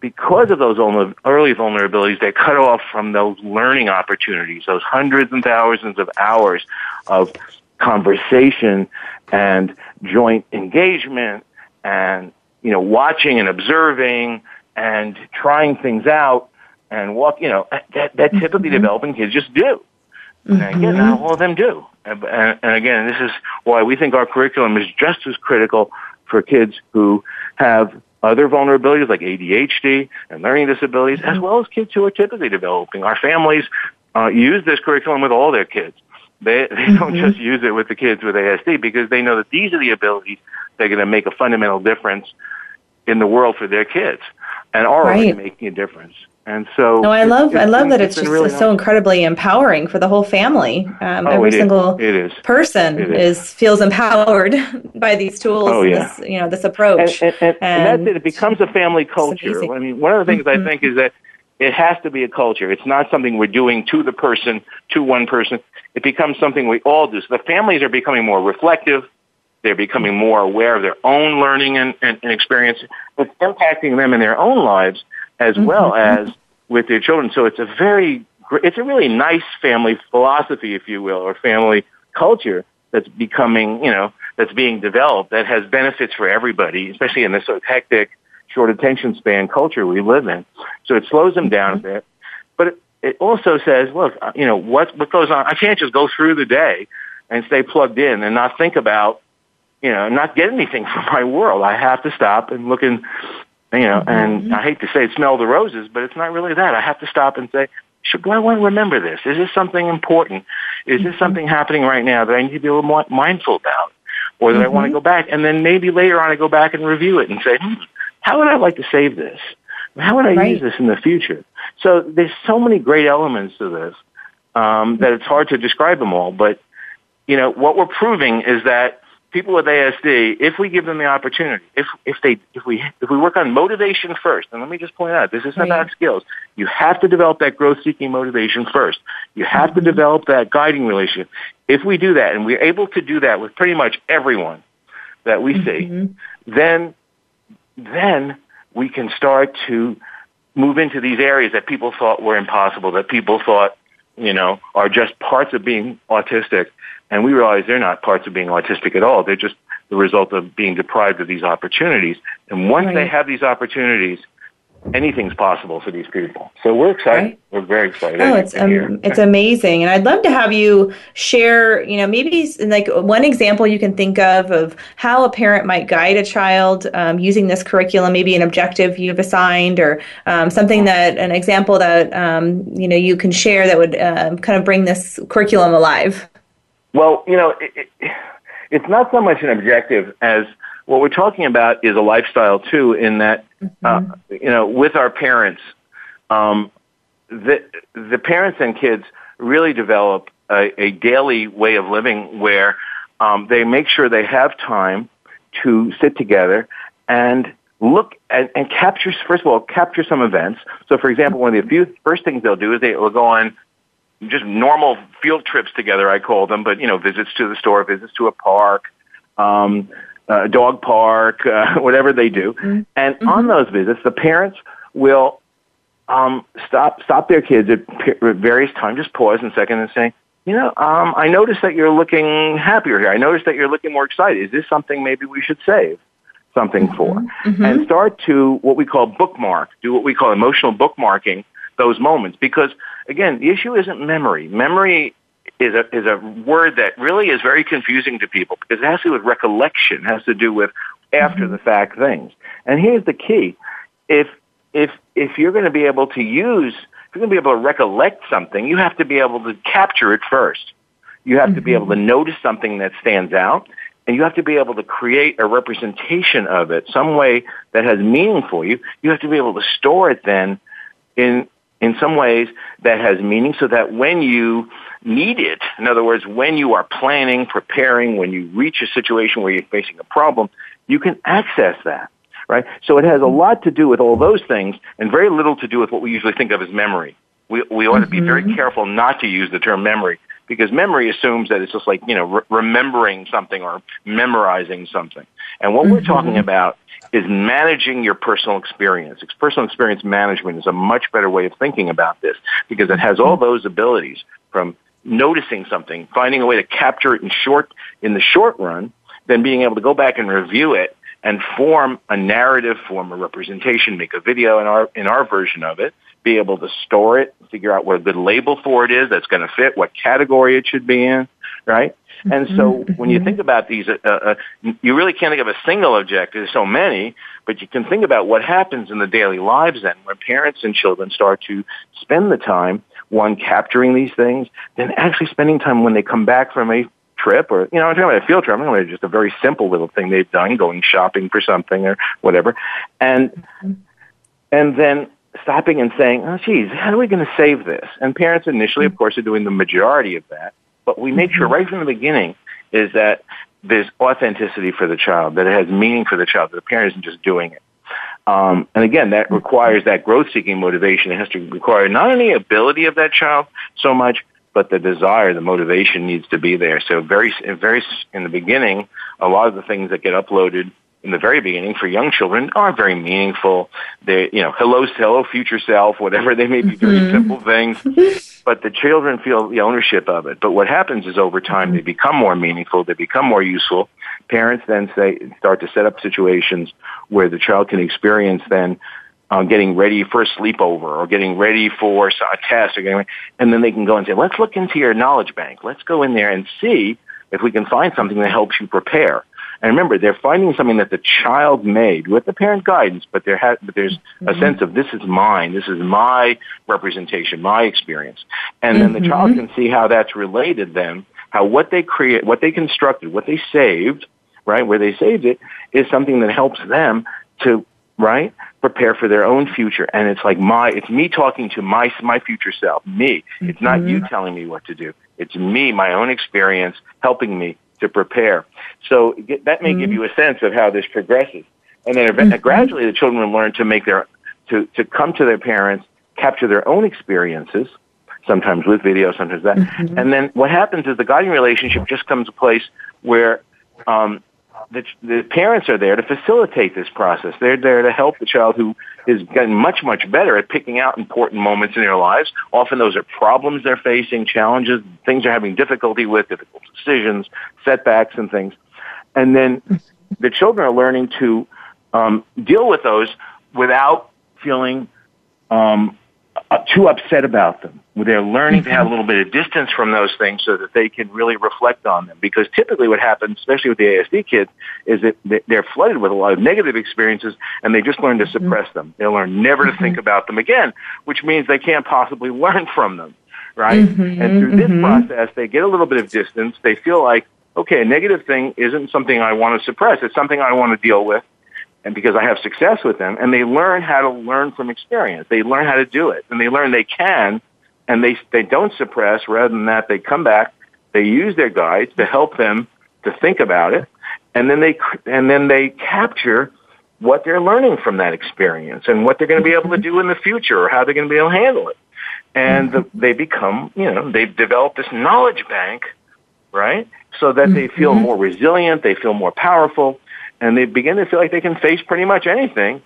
Speaker 3: because of those early vulnerabilities, they're cut off from those learning opportunities, those hundreds and thousands of hours of conversation and joint engagement and, you know, watching and observing and trying things out and walk, you know, that, that typically mm-hmm. developing kids just do. Mm-hmm. And again, not all of them do. And, and, and again, this is why we think our curriculum is just as critical for kids who have other vulnerabilities like ADHD and learning disabilities, as well as kids who are typically developing. Our families uh, use this curriculum with all their kids. They, they mm-hmm. don't just use it with the kids with ASD because they know that these are the abilities that are going to make a fundamental difference in the world for their kids and are right. already making a difference. And so,
Speaker 2: no, I love, I love that it's, it's just really so nice. incredibly empowering for the whole family. Um, oh, every single
Speaker 3: is. It is.
Speaker 2: person
Speaker 3: it
Speaker 2: is. is. feels empowered by these tools.
Speaker 3: Oh, yeah.
Speaker 2: This, you know, this approach.
Speaker 3: And, and, and, and that's it. It becomes a family culture. I mean, one of the things mm-hmm. I think is that it has to be a culture. It's not something we're doing to the person, to one person. It becomes something we all do. So the families are becoming more reflective. They're becoming more aware of their own learning and, and, and experience. It's impacting them in their own lives as mm-hmm. well as with their children. So it's a very, it's a really nice family philosophy, if you will, or family culture that's becoming, you know, that's being developed that has benefits for everybody, especially in this sort of hectic, short attention span culture we live in. So it slows them down a mm-hmm. bit, but it, it also says, look, uh, you know, what, what goes on? I can't just go through the day and stay plugged in and not think about, you know, not get anything from my world. I have to stop and look in you know, mm-hmm. and I hate to say it, smell the roses, but it's not really that. I have to stop and say, should do I want to remember this? Is this something important? Is this mm-hmm. something happening right now that I need to be a little more mindful about? Or that mm-hmm. I want to go back and then maybe later on I go back and review it and say, hmm, how would I like to save this? How would I right. use this in the future? So there's so many great elements to this um, that it's hard to describe them all. But you know what we're proving is that people with ASD, if we give them the opportunity, if if they if we if we work on motivation first, and let me just point out, this isn't right. about skills. You have to develop that growth seeking motivation first. You have mm-hmm. to develop that guiding relationship. If we do that, and we're able to do that with pretty much everyone that we mm-hmm. see, then then we can start to move into these areas that people thought were impossible, that people thought, you know, are just parts of being autistic and we realize they're not parts of being autistic at all. They're just the result of being deprived of these opportunities. And once right. they have these opportunities, anything's possible for these people. So we're excited. Right. We're very excited.
Speaker 2: Oh, it's um, it's amazing, and I'd love to have you share. You know, maybe like one example you can think of of how a parent might guide a child um, using this curriculum. Maybe an objective you've assigned, or um, something that an example that um, you know you can share that would um, kind of bring this curriculum alive.
Speaker 3: Well, you know, it, it, it's not so much an objective as what we're talking about is a lifestyle too. In that, mm-hmm. uh, you know, with our parents, um, the the parents and kids really develop a, a daily way of living where um, they make sure they have time to sit together and look and, and capture first of all capture some events. So, for example, one of the few first things they'll do is they will go on just normal field trips together, I call them, but you know, visits to the store, visits to a park, um, a dog park, uh, whatever they do. Mm-hmm. And mm-hmm. on those visits, the parents will um, stop stop their kids at, at various times, just pause a second and say, you know, um, I noticed that you're looking happier here. I noticed that you're looking more excited. Is this something maybe we should save something mm-hmm. for? Mm-hmm. And start to what we call bookmark, do what we call emotional bookmarking those moments because again, the issue isn't memory. Memory is a is a word that really is very confusing to people because it has to do with recollection, it has to do with after the fact things. And here's the key: if if if you're going to be able to use, if you're going to be able to recollect something, you have to be able to capture it first. You have mm-hmm. to be able to mm-hmm. notice something that stands out, and you have to be able to create a representation of it, some way that has meaning for you. You have to be able to store it then in in some ways that has meaning so that when you need it, in other words, when you are planning, preparing, when you reach a situation where you're facing a problem, you can access that, right? So it has a lot to do with all those things and very little to do with what we usually think of as memory. We, we ought to be very mm-hmm. careful not to use the term memory because memory assumes that it's just like, you know, re- remembering something or memorizing something. And what mm-hmm. we're talking about is managing your personal experience. Personal experience management is a much better way of thinking about this because it has all mm-hmm. those abilities from noticing something, finding a way to capture it in short, in the short run, then being able to go back and review it and form a narrative, form a representation, make a video in our, in our version of it, be able to store it, figure out what a good label for it is that's going to fit, what category it should be in, right? And so mm-hmm. when you think about these, uh, uh, you really can't think of a single objective. There's so many, but you can think about what happens in the daily lives then when parents and children start to spend the time, one, capturing these things, then actually spending time when they come back from a trip or, you know, I'm talking about a field trip. I'm talking about just a very simple little thing they've done, going shopping for something or whatever. And, mm-hmm. and then stopping and saying, oh, geez, how are we going to save this? And parents initially, of course, are doing the majority of that. But we make sure mm-hmm. right from the beginning is that there's authenticity for the child, that it has meaning for the child, that the parent isn't just doing it. Um, and again, that requires that growth-seeking motivation. It has to require not only ability of that child so much, but the desire, the motivation needs to be there. So very, very in the beginning, a lot of the things that get uploaded in the very beginning for young children are very meaningful. They, you know, hello, hello, future self, whatever they may be, very mm-hmm. simple things. But the children feel the ownership of it. But what happens is over time they become more meaningful, they become more useful. Parents then say start to set up situations where the child can experience then uh, getting ready for a sleepover or getting ready for a test or getting, ready, and then they can go and say, let's look into your knowledge bank. Let's go in there and see if we can find something that helps you prepare. And remember, they're finding something that the child made with the parent guidance, but there has, but there's mm-hmm. a sense of this is mine, this is my representation, my experience. And mm-hmm. then the mm-hmm. child can see how that's related then, how what they create, what they constructed, what they saved, right, where they saved it, is something that helps them to, right, prepare for their own future. And it's like my, it's me talking to my, my future self, me. It's mm-hmm. not you mm-hmm. telling me what to do. It's me, my own experience, helping me to prepare. So that may mm-hmm. give you a sense of how this progresses. And then mm-hmm. gradually the children learn to make their, to, to come to their parents, capture their own experiences, sometimes with video, sometimes that. Mm-hmm. And then what happens is the guiding relationship just comes to place where um, the, the parents are there to facilitate this process. They're there to help the child who is getting much, much better at picking out important moments in their lives. Often those are problems they're facing, challenges, things they're having difficulty with, difficult decisions, setbacks and things. And then the children are learning to um, deal with those without feeling um, too upset about them. They're learning to have a little bit of distance from those things so that they can really reflect on them. Because typically what happens, especially with the ASD kids, is that they're flooded with a lot of negative experiences and they just learn to mm-hmm. suppress them. They learn never to think mm-hmm. about them again, which means they can't possibly learn from them, right? Mm-hmm, and through this process, they get a little bit of distance. They feel like, okay, a negative thing isn't something I want to suppress. It's something I want to deal with and because I have success with them, and they learn how to learn from experience. They learn how to do it, and they learn they can, and they they don't suppress. Rather than that, they come back. They use their guides to help them to think about it, and then they and then they capture what they're learning from that experience and what they're going to be able to do in the future or how they're going to be able to handle it. And the, they become, you know, they've developed this knowledge bank, right? So that they feel mm-hmm. more resilient, they feel more powerful, and they begin to feel like they can face pretty much anything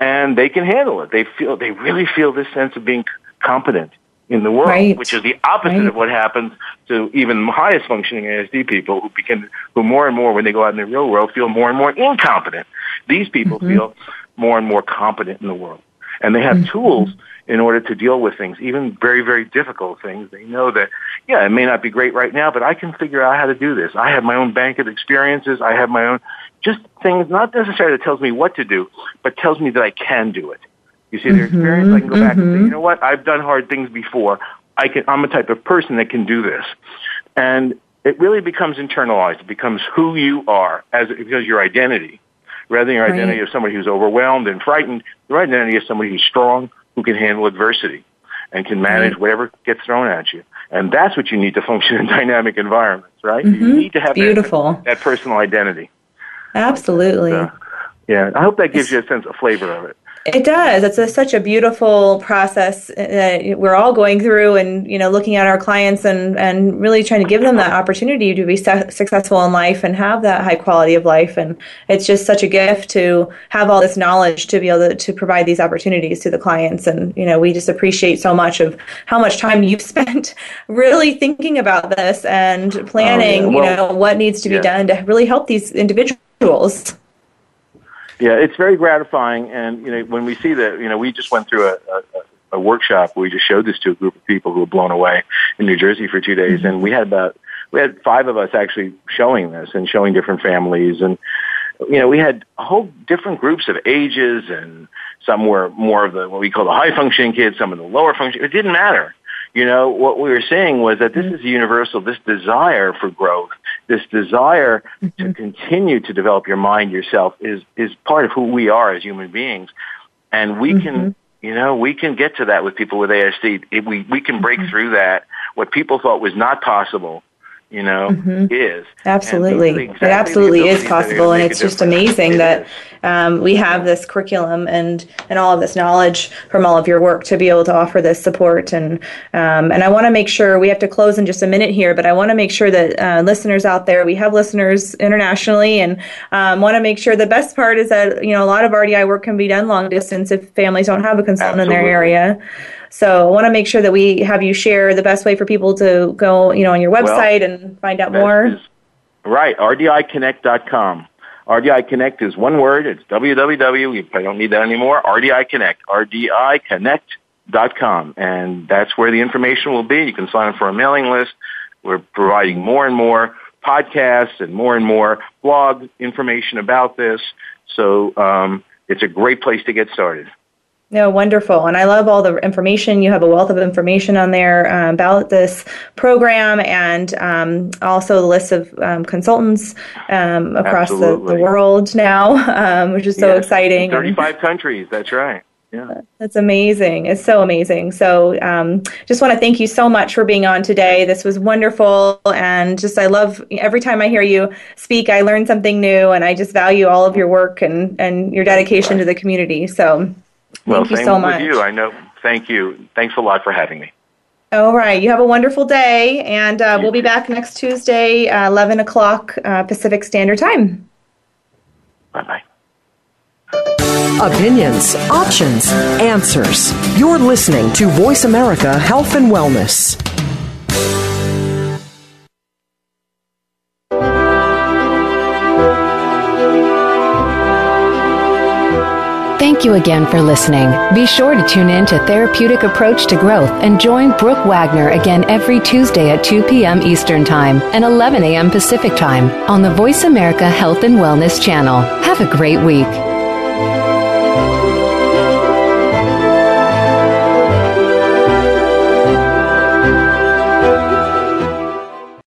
Speaker 3: and they can handle it. They feel, they really feel this sense of being competent in the world, right. which is the opposite right. of what happens to even highest functioning ASD people who begin, who more and more when they go out in the real world feel more and more incompetent. These people mm-hmm. feel more and more competent in the world. And they have mm-hmm. tools in order to deal with things, even very, very difficult things. They know that, yeah, it may not be great right now, but I can figure out how to do this. I have my own bank of experiences. I have my own, just things, not necessarily that tells me what to do, but tells me that I can do it. You see, their mm-hmm, experience, I can go back mm-hmm. and say, mm-hmm. you know what, I've done hard things before. I can, I'm a type of person that can do this. And it really becomes internalized. It becomes who you are as, because your identity. Rather than your right. identity of somebody who's overwhelmed and frightened, your identity is somebody who's strong, who can handle adversity and can manage right. whatever gets thrown at you. And that's what you need to function in dynamic environments, right? Mm-hmm. You need to have
Speaker 2: Beautiful.
Speaker 3: That, that personal identity.
Speaker 2: Absolutely.
Speaker 3: Uh, yeah, I hope that gives you a sense of flavor of it.
Speaker 2: It does. It's a, such a beautiful process that we're all going through, and you know, looking at our clients and and really trying to give them that opportunity to be su- successful in life and have that high quality of life. And it's just such a gift to have all this knowledge to be able to, to provide these opportunities to the clients. And you know, we just appreciate so much of how much time you've spent really thinking about this and planning. Oh, yeah. well, you know, what needs to be yeah. done to really help these individuals.
Speaker 3: Yeah, it's very gratifying, and you know when we see that, you know, we just went through a, a, a workshop we just showed this to a group of people who were blown away in New Jersey for two days, and we had about we had five of us actually showing this and showing different families, and you know we had whole different groups of ages, and some were more of the what we call the high functioning kids, some of the lower functioning. It didn't matter. You know, what we were saying was that this mm-hmm. is universal, this desire for growth, this desire mm-hmm. to continue to develop your mind yourself is, is part of who we are as human beings. And we mm-hmm. can You know, we can get to that with people with ASD. If we we can break mm-hmm. through that. What people thought was not possible, you know, mm-hmm. is.
Speaker 2: Absolutely. Exactly it absolutely is possible. And it's just amazing that um, we have this curriculum and, and all of this knowledge from all of your work to be able to offer this support. And, um, and I want to make sure we have to close in just a minute here, but I want to make sure that uh, listeners out there, we have listeners internationally and um, want to make sure the best part is that, you know, a lot of RDI work can be done long distance if families don't have a consultant absolutely. in their area. So I want to make sure that we have you share the best way for people to go, you know, on your website well, and find out more. Is,
Speaker 3: right, rdiconnect.com. RDI Connect is one word. It's www. Probably don't need that anymore. RDI Connect. RDIConnect.com. And that's where the information will be. You can sign up for a mailing list. We're providing more and more podcasts and more and more blog information about this. So um, it's a great place to get started.
Speaker 2: No, wonderful. And I love all the information. You have a wealth of information on there uh, about this program and um, also the list of um, consultants um, across the, the, world now, um, which is so yes, exciting.
Speaker 3: 35 countries, that's right. Yeah.
Speaker 2: That's amazing. It's so amazing. So, um, just want to thank you so much for being on today. This was wonderful. And just, I love every time I hear you speak, I learn something new and I just value all of your work and, and your dedication to the community. So,
Speaker 3: well,
Speaker 2: Thank
Speaker 3: you so much. you. I know. Thank you. Thanks a lot for having me.
Speaker 2: All right. You have a wonderful day, and uh, we'll be back next Tuesday, uh, 11 o'clock uh, Pacific Standard Time.
Speaker 3: Bye bye.
Speaker 4: Opinions, options, answers. You're listening to Voice America Health and Wellness.
Speaker 1: Thank you again for listening. Be sure to tune in to Therapeutic Approach to Growth and join Brooke Wagner again every Tuesday at 2 p.m. Eastern Time and 11 a.m. Pacific Time on the Voice America Health and Wellness channel. Have a great week.